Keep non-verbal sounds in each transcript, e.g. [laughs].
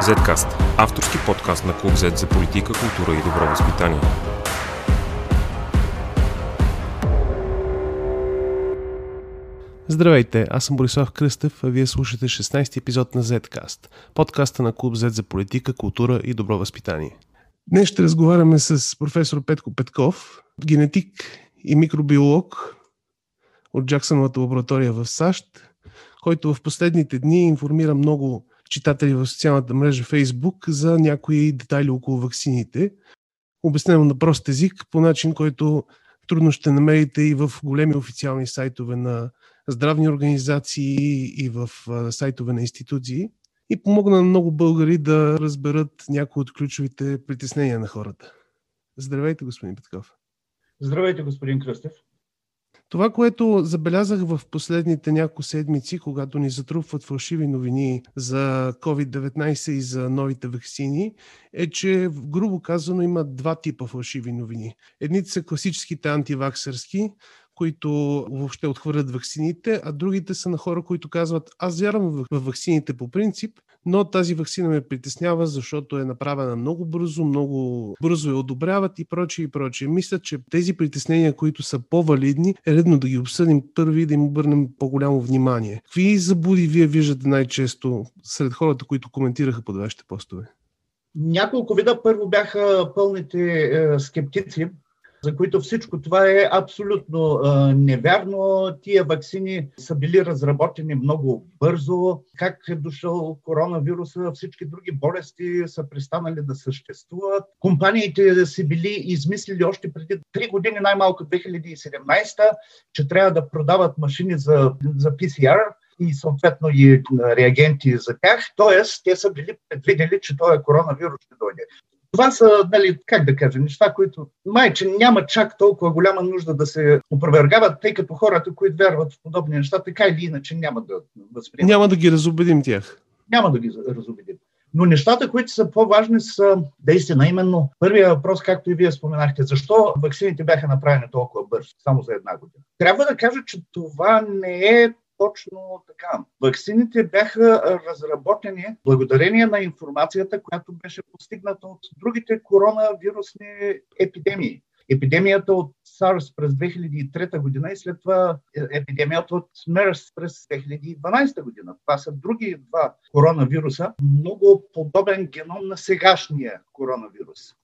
Zcast – авторски подкаст на Клуб Z за политика, култура и добро възпитание. Здравейте, аз съм Борислав Кръстев, а вие слушате 16 епизод на Zcast, подкаста на Клуб Z за политика, култура и добро възпитание. Днес ще разговаряме с професор Петко Петков, генетик и микробиолог от Джаксоновата лаборатория в САЩ, който в последните дни информира много читатели в социалната мрежа Facebook за някои детайли около ваксините. Обяснено на прост език, по начин, който трудно ще намерите и в големи официални сайтове на здравни организации и в сайтове на институции. И помогна на много българи да разберат някои от ключовите притеснения на хората. Здравейте, господин Петков. Здравейте, господин Кръстев. Това, което забелязах в последните няколко седмици, когато ни затрупват фалшиви новини за COVID-19 и за новите вакцини, е, че грубо казано има два типа фалшиви новини. Едните са класическите антиваксърски, които въобще отхвърлят ваксините, а другите са на хора, които казват, аз вярвам в ваксините по принцип, но тази вакцина ме притеснява, защото е направена много бързо, много бързо я одобряват и прочее и прочее. Мисля, че тези притеснения, които са по-валидни, е редно да ги обсъдим първи и да им обърнем по-голямо внимание. Какви заблуди вие виждате най-често сред хората, които коментираха под вашите постове? Няколко вида първо бяха пълните е, скептици, за които всичко това е абсолютно а, невярно. Тия вакцини са били разработени много бързо. Как е дошъл коронавируса, всички други болести са престанали да съществуват. Компаниите са били измислили още преди 3 години, най-малко 2017, че трябва да продават машини за, за PCR, и съответно и реагенти за тях. Тоест, те са били предвидели, че този коронавирус ще дойде. Това са, нали, как да кажа, неща, които майче няма чак толкова голяма нужда да се опровергават, тъй като хората, които вярват в подобни неща, така или иначе няма да възприемат. Няма да ги разобедим тях. Няма да ги разобедим. Но нещата, които са по-важни, са наистина именно първия въпрос, както и вие споменахте, защо вакцините бяха направени толкова бързо, само за една година. Трябва да кажа, че това не е точно така. Ваксините бяха разработени благодарение на информацията, която беше постигната от другите коронавирусни епидемии. Епидемията от SARS през 2003 година и след това е, епидемията от MERS през 2012 година. Това са други два коронавируса, много подобен геном на сегашния коронавирус.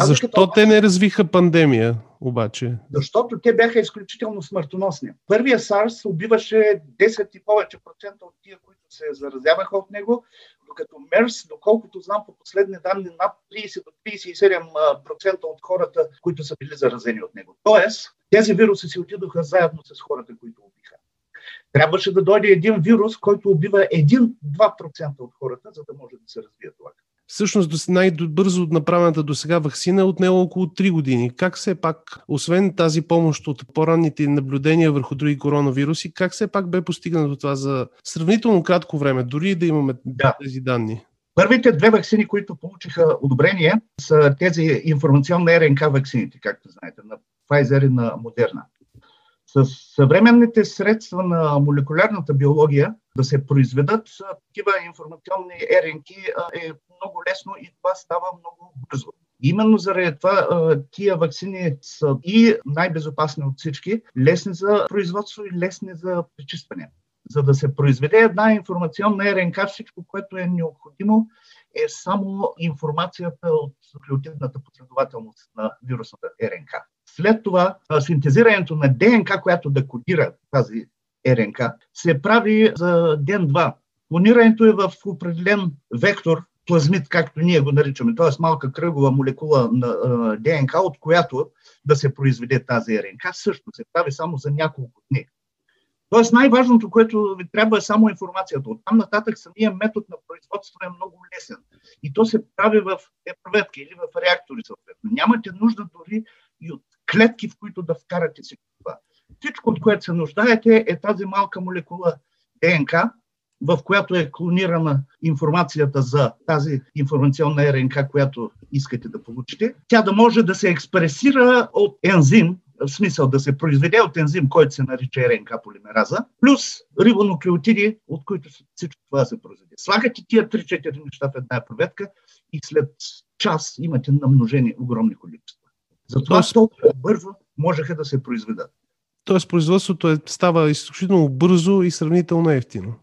Защо те не развиха пандемия обаче? Защото те бяха изключително смъртоносни. Първия SARS убиваше 10 и повече процента от тия, които се заразяваха от него, докато MERS, доколкото знам по последни данни, над 30 до 37% от хората, които са били заразени от него. Тоест, тези вируси си отидоха заедно с хората, които убиха. Трябваше да дойде един вирус, който убива 1-2% от хората, за да може да се развие това. Всъщност най-бързо направената до сега вакцина е отнела около 3 години. Как все пак, освен тази помощ от по-ранните наблюдения върху други коронавируси, как все пак бе постигнато това за сравнително кратко време, дори да имаме да. тези данни? Първите две вакцини, които получиха одобрение, са тези информационни РНК вакцините, както знаете, на Pfizer и на Moderna. С съвременните средства на молекулярната биология да се произведат такива информационни РНК е много лесно и това става много бързо. Именно заради това тия вакцини са и най-безопасни от всички, лесни за производство и лесни за пречистване. За да се произведе една информационна РНК, всичко, което е необходимо, е само информацията от нуклеотидната последователност на вирусната РНК. След това синтезирането на ДНК, която да кодира тази РНК, се прави за ден-два. Клонирането е в определен вектор, плазмит, както ние го наричаме, т.е. малка кръгова молекула на ДНК, от която да се произведе тази РНК, също се прави само за няколко дни. Тоест най-важното, което ви трябва е само информацията. От там нататък самия метод на производство е много лесен. И то се прави в епроветки или в реактори съответно. Нямате нужда дори и от клетки, в които да вкарате всичко това. Всичко, от което се нуждаете, е тази малка молекула ДНК, в която е клонирана информацията за тази информационна РНК, която искате да получите, тя да може да се експресира от ензим, в смисъл да се произведе от ензим, който се нарича РНК полимераза, плюс рибонуклеотиди, от които всичко това се произведе. Слагате тия 3-4 неща в една проветка и след час имате намножени огромни количества. Затова Тоест... толкова бързо можеха да се произведат. Тоест производството е, става изключително бързо и сравнително ефтино.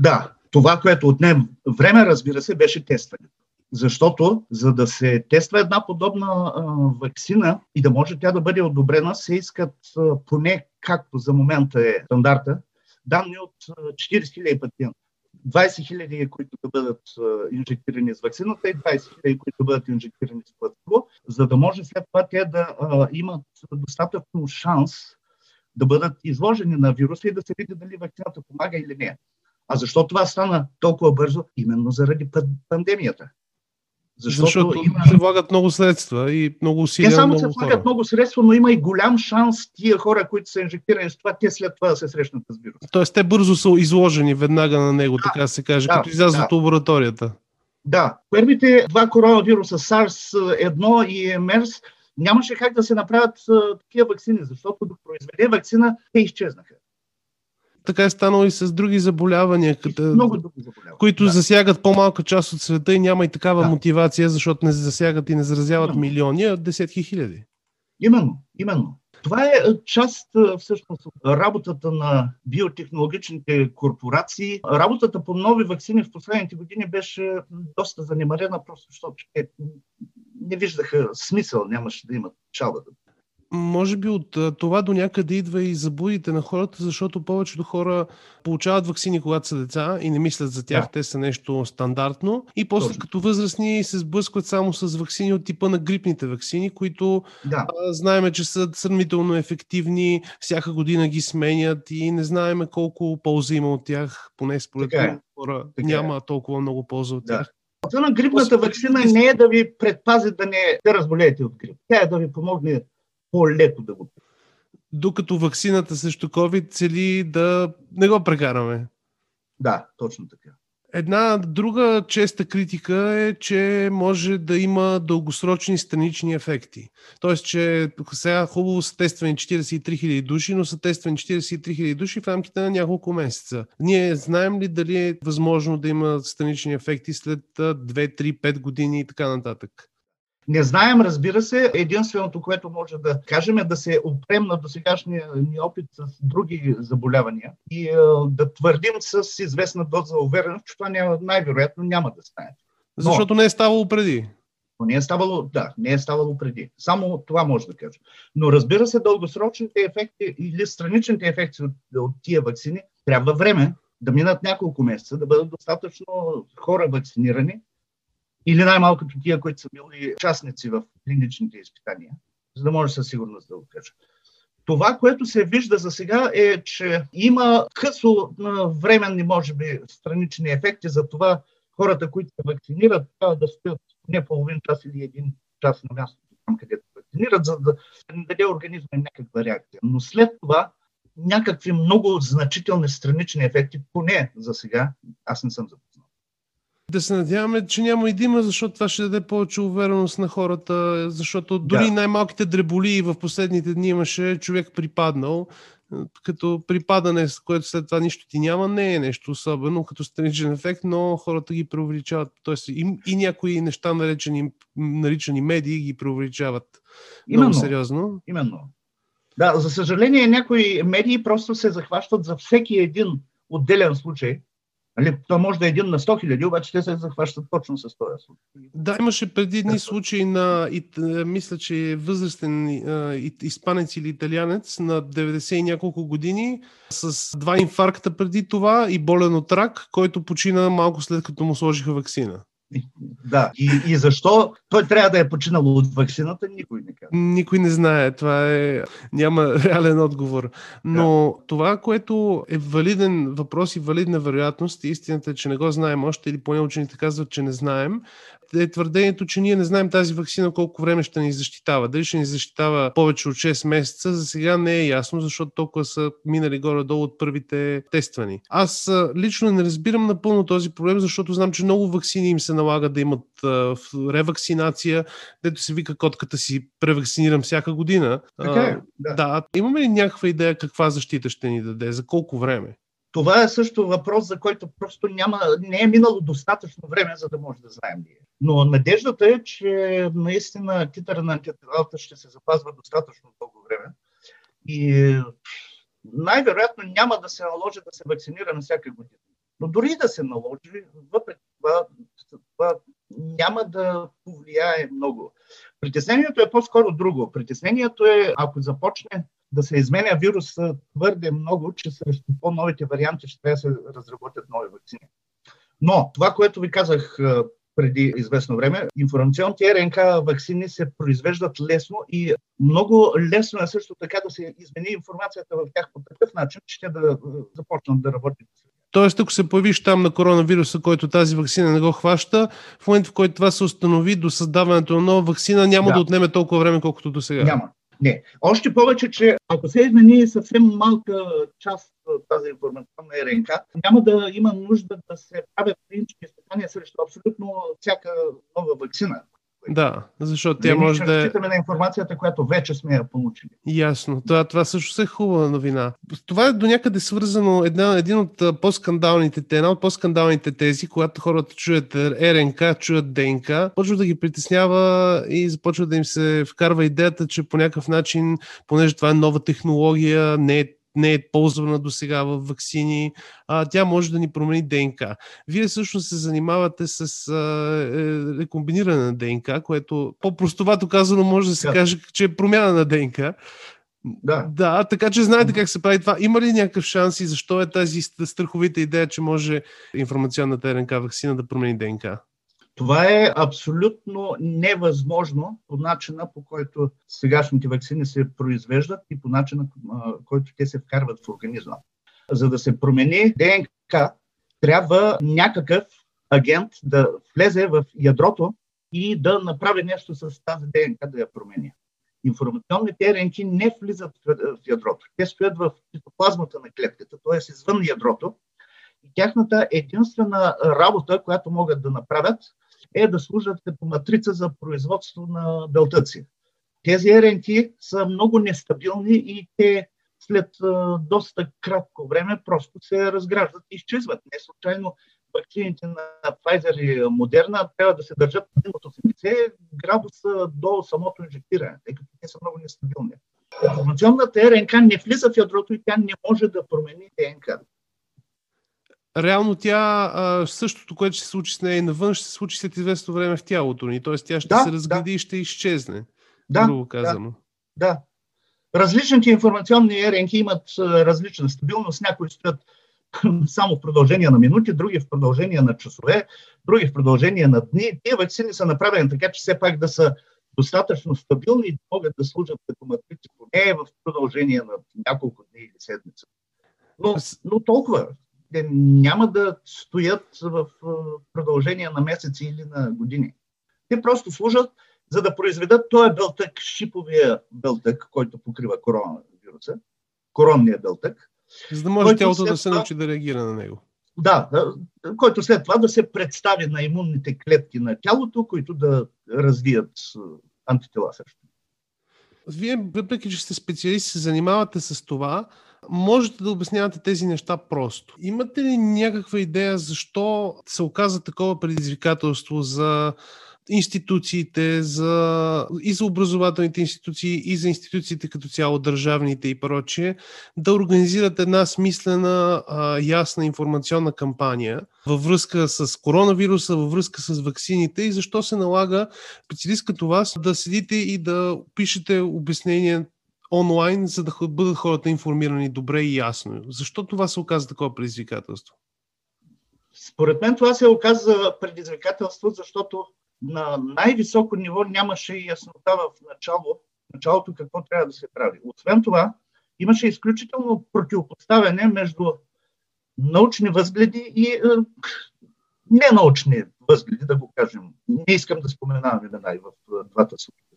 Да, това, което отне време, разбира се, беше тестването. Защото, за да се тества една подобна а, вакцина и да може тя да бъде одобрена, се искат а, поне, както за момента е стандарта, данни от 40 000 пациента. 20 000, които да бъдат инжектирани с вакцината и 20 000, които да бъдат инжектирани с плацебо, за да може след това те да а, имат достатъчно шанс да бъдат изложени на вируса и да се види дали вакцината помага или не. А защо това стана толкова бързо? Именно заради пандемията. Защото, Защото има... се влагат много средства и много усилия. Не само много се влагат много средства, но има и голям шанс тия хора, които са инжектирани с това, те след това да се срещнат с вируса. Тоест те бързо са изложени веднага на него, да, така се каже, да, като излязат да. от лабораторията. Да. Първите два коронавируса, SARS-1 и MERS, нямаше как да се направят такива вакцини, защото до произведе вакцина, те изчезнаха така е станало и с други заболявания, като, много други заболявания които да. засягат по-малка част от света и няма и такава да. мотивация, защото не засягат и не заразяват именно. милиони, а десетки хиляди. Именно, именно. Това е част всъщност от работата на биотехнологичните корпорации. Работата по нови вакцини в последните години беше доста занимарена, просто защото не виждаха смисъл, нямаше да имат чалата може би от това до някъде идва и забудите на хората, защото повечето хора получават вакцини, когато са деца и не мислят за тях, да. те са нещо стандартно. И после Точно. като възрастни се сблъскват само с вакцини от типа на грипните вакцини, които да. а, знаеме, че са сравнително ефективни, всяка година ги сменят и не знаеме колко полза има от тях, поне според е. хора така е. няма е. толкова много полза от да. тях. Целта на грипната вакцина не е да ви предпази да не да разболеете от грип. Тя е да ви помогне по-леко да го Докато вакцината срещу COVID цели да не го прекараме. Да, точно така. Една друга честа критика е, че може да има дългосрочни странични ефекти. Тоест, че сега хубаво са тествани 43 000 души, но са тествани 43 000 души в рамките на няколко месеца. Ние знаем ли дали е възможно да има странични ефекти след 2, 3, 5 години и така нататък? Не знаем, разбира се, единственото, което може да кажем е да се опрем на досегашния ни опит с други заболявания и е, да твърдим с известна доза увереност, че това няма, най-вероятно няма да стане. Но, Защото не е ставало преди. Но не е ставало, да, не е ставало преди. Само това може да кажа. Но разбира се, дългосрочните ефекти или страничните ефекти от, от тия вакцини трябва време да минат няколко месеца, да бъдат достатъчно хора вакцинирани, или най-малкото тия, които са били частници в клиничните изпитания, за да може със сигурност да го кажа. Това, което се вижда за сега е, че има късо временни, може би, странични ефекти за това хората, които се вакцинират, трябва да стоят не половин час или един час на място, там където вакцинират, за да не даде организма някаква реакция. Но след това някакви много значителни странични ефекти, поне за сега, аз не съм запознал. Да се надяваме, че няма и да има, защото това ще даде повече увереност на хората, защото дори да. най-малките дреболи в последните дни имаше човек припаднал, като припадане, с което след това нищо ти няма, не е нещо особено като страничен ефект, но хората ги преувеличават. Тоест и, и някои неща, наречени, наричани медии, ги преувеличават именно, много сериозно. Именно. Да, за съжаление, някои медии просто се захващат за всеки един отделен случай Нали, то може да е един на 100 хиляди, обаче те се захващат точно с този случай. Да, имаше преди дни случаи на, и, мисля, че е възрастен и, испанец или италианец на 90 и няколко години с два инфаркта преди това и болен от рак, който почина малко след като му сложиха вакцина. Да, и, и защо той трябва да е починал от вакцината, никой не казва. Никой не знае, това е... няма [laughs] реален отговор. Но да. това, което е валиден въпрос и валидна вероятност, истината е, че не го знаем още или поне учените казват, че не знаем, е твърдението, че ние не знаем тази вакцина колко време ще ни защитава. Дали ще ни защитава повече от 6 месеца, за сега не е ясно, защото толкова са минали горе-долу от първите тествани. Аз лично не разбирам напълно този проблем, защото знам, че много вакцини им се налага да имат ревакцинация, дето се вика котката си превакцинирам всяка година. Така е, да. да. Имаме ли някаква идея каква защита ще ни даде? За колко време? Това е също въпрос, за който просто няма, не е минало достатъчно време, за да може да знаем ние. Но надеждата е, че наистина титъра на антителата ще се запазва достатъчно дълго време. И най-вероятно няма да се наложи да се вакцинира на всяка година. Но дори да се наложи, въпреки това, това няма да повлияе много. Притеснението е по-скоро друго. Притеснението е, ако започне да се изменя вируса твърде много, че срещу по-новите варианти ще трябва да се разработят нови вакцини. Но това, което ви казах преди известно време, информационните РНК вакцини се произвеждат лесно и много лесно е също така да се измени информацията в тях по такъв начин, че те да започнат да работят Тоест, ако се появиш там на коронавируса, който тази вакцина не го хваща, в момента в който това се установи до създаването на нова вакцина, няма да, да отнеме толкова време, колкото до сега. Няма. Не. Още повече, че ако се измени съвсем малка част от тази информационна РНК, няма да има нужда да се правят клинични изпитания срещу абсолютно всяка нова вакцина. Да, защото тя може да е... на информацията, която вече сме я получили. Ясно. Това, това също е хубава новина. Това е до някъде свързано една, един от по-скандалните, една от по-скандалните тези, когато хората чуят РНК, чуят ДНК, почва да ги притеснява и започва да им се вкарва идеята, че по някакъв начин, понеже това е нова технология, не е не е ползвана до сега в вакцини, а, тя може да ни промени ДНК. Вие всъщност се занимавате с а, е, рекомбиниране на ДНК, което по-простовато казано може да се да. каже, че е промяна на ДНК. Да. да, така че знаете как се прави това. Има ли някакъв шанс и защо е тази страховита идея, че може информационната РНК вакцина да промени ДНК? Това е абсолютно невъзможно по начина, по който сегашните вакцини се произвеждат и по начина, който те се вкарват в организма. За да се промени ДНК, трябва някакъв агент да влезе в ядрото и да направи нещо с тази ДНК да я промени. Информационните РНК не влизат в ядрото. Те стоят в цитоплазмата на клетката, т.е. извън ядрото. И тяхната единствена работа, която могат да направят, е да служат като матрица за производство на белтъци. Тези РНК са много нестабилни и те след доста кратко време просто се разграждат и изчезват. Не случайно вакцините на Pfizer и Moderna трябва да се държат от 80 градуса до самото инжектиране, тъй като те са много нестабилни. Информационната РНК не влиза в ядрото и тя не може да промени ДНК реално тя а, същото, което ще се случи с нея и навън, ще се случи след известно време в тялото ни. Тоест тя ще да, се разгради да. и ще изчезне. Да, грубо казано. Да, да. Различните информационни РНК имат различна стабилност. Някои стоят [laughs] само в продължение на минути, други в продължение на часове, други в продължение на дни. Тия вакцини са направени така, че все пак да са достатъчно стабилни и могат да служат като матрици поне в продължение на няколко дни или седмица. Но, но толкова те няма да стоят в продължение на месеци или на години. Те просто служат за да произведат този белтък, шиповия белтък, който покрива коронавируса, коронния белтък. За да може тялото да се научи да реагира на него. Да, който след това да се представи на имунните клетки на тялото, които да развият антитела също. Вие, въпреки че сте специалист, се занимавате с това, можете да обяснявате тези неща просто. Имате ли някаква идея защо се оказа такова предизвикателство за институциите, за, и за образователните институции, и за институциите като цяло, държавните и прочие, да организират една смислена, ясна информационна кампания във връзка с коронавируса, във връзка с ваксините и защо се налага специалист като вас да седите и да пишете обяснения онлайн, за да бъдат хората информирани добре и ясно. Защо това се оказа такова предизвикателство? Според мен това се оказа предизвикателство, защото на най-високо ниво нямаше яснота в начало, началото какво трябва да се прави. Освен това, имаше изключително противопоставяне между научни възгледи и е, ненаучни възгледи, да го кажем. Не искам да споменавам имена и в е, двата случая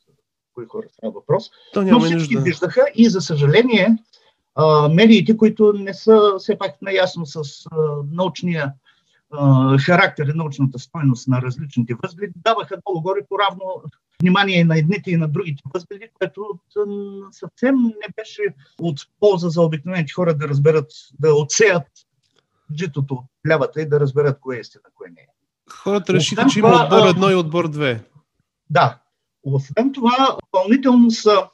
кои хора става въпрос. То няма но всички нужда. виждаха и за съжаление а, медиите, които не са все пак наясно с а, научния характер и научната стойност на различните възгледи, даваха долу-горе по-равно внимание на едните и на другите възгледи, което съвсем не беше от полза за обикновените хора да разберат, да отсеят джитото от лявата и да разберат кое е истина, кое не е. Хората решиха, че има отбор едно и отбор две. Да. Освен това, допълнително са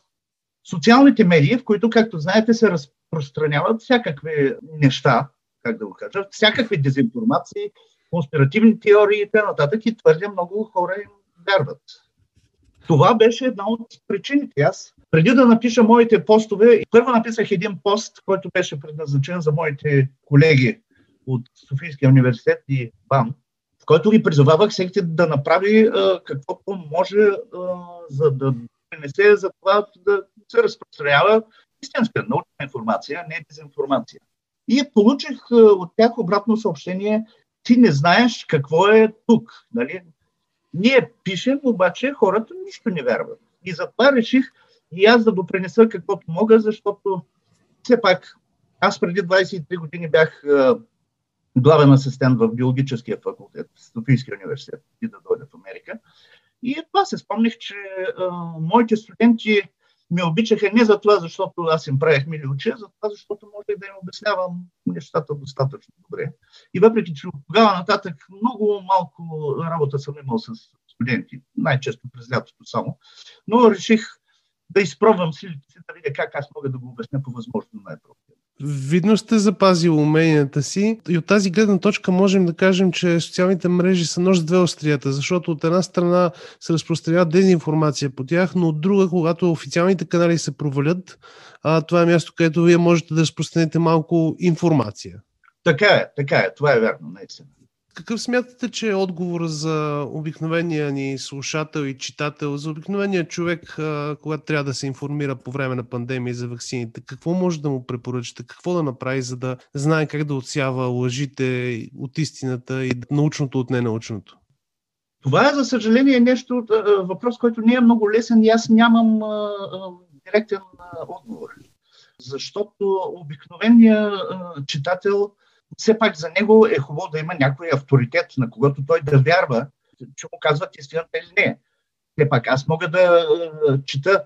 социалните медии, в които, както знаете, се разпространяват всякакви неща, как да го кажа, всякакви дезинформации, конспиративни теории и т.н. и твърде много хора им вярват. Това беше една от причините. Аз преди да напиша моите постове, първо написах един пост, който беше предназначен за моите колеги от Софийския университет и БАН, в който ги призовавах всеки да направи а, каквото може, а, за да принесе за това да се разпространява истинска научна информация, а не дезинформация. И получих от тях обратно съобщение, ти не знаеш какво е тук. Нали? Ние пишем, обаче хората нищо не вярват. И затова реших и аз да допринеса каквото мога, защото все пак аз преди 23 години бях главен асистент в биологическия факултет в Софийския университет и да дойда в Америка. И това се спомних, че а, моите студенти ме обичаха не за това, защото аз им правех мили очи, а за това, защото може да им обяснявам нещата достатъчно добре. И въпреки, че от тогава нататък много малко работа съм имал с студенти, най-често през лятото само, но реших да изпробвам силите си, да видя как аз мога да го обясня по възможно най-просто. Видно сте запазил уменията си и от тази гледна точка можем да кажем, че социалните мрежи са нож с две острията, защото от една страна се разпространява дезинформация по тях, но от друга, когато официалните канали се провалят, а, това е място, където вие можете да разпространите малко информация. Така е, така е, това е вярно, наистина. Какъв смятате, че е отговор за обикновения ни слушател и читател, за обикновения човек, когато трябва да се информира по време на пандемия за вакцините? Какво може да му препоръчате? Какво да направи, за да знае как да отсява лъжите от истината и научното от ненаучното? Това е, за съжаление, нещо, въпрос, който не е много лесен и аз нямам директен отговор. Защото обикновения читател все пак за него е хубаво да има някой авторитет, на когото той да вярва, че му казват истината или не. Все пак аз мога да е, чета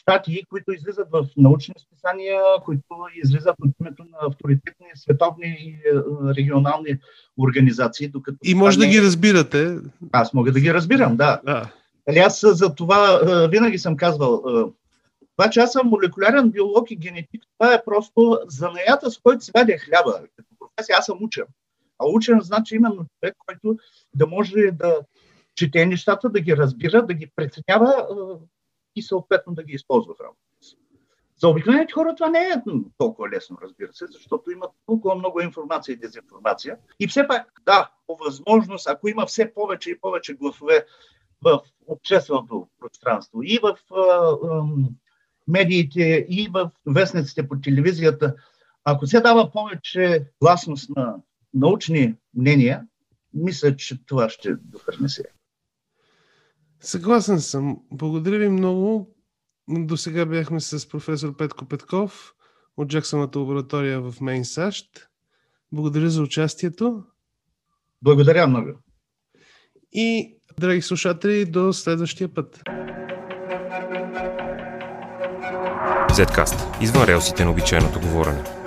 статии, които излизат в научни списания, които излизат от името на авторитетни световни и е, регионални организации. Докато и може не... да ги разбирате. Аз мога да ги разбирам, да. да. Али аз за това е, винаги съм казвал, това, че аз съм молекулярен биолог и генетик, това е просто занаята, с който си вадя хляба аз съм учен. А учен значи именно човек, който да може да чете нещата, да ги разбира, да ги преценява и съответно да ги използва в работата си. За обикновените хора това не е толкова лесно, разбира се, защото имат толкова много информация и дезинформация. И все пак, да, по възможност, ако има все повече и повече гласове в общественото пространство и в а, а, медиите, и в вестниците по телевизията, ако се дава повече гласност на научни мнения, мисля, че това ще допринесе. Съгласен съм. Благодаря ви много. До сега бяхме с професор Петко Петков от Джексоната лаборатория в Мейн, САЩ. Благодаря за участието. Благодаря много. И, драги слушатели, до следващия път. Zcast. Извън релсите на обичайното говорене.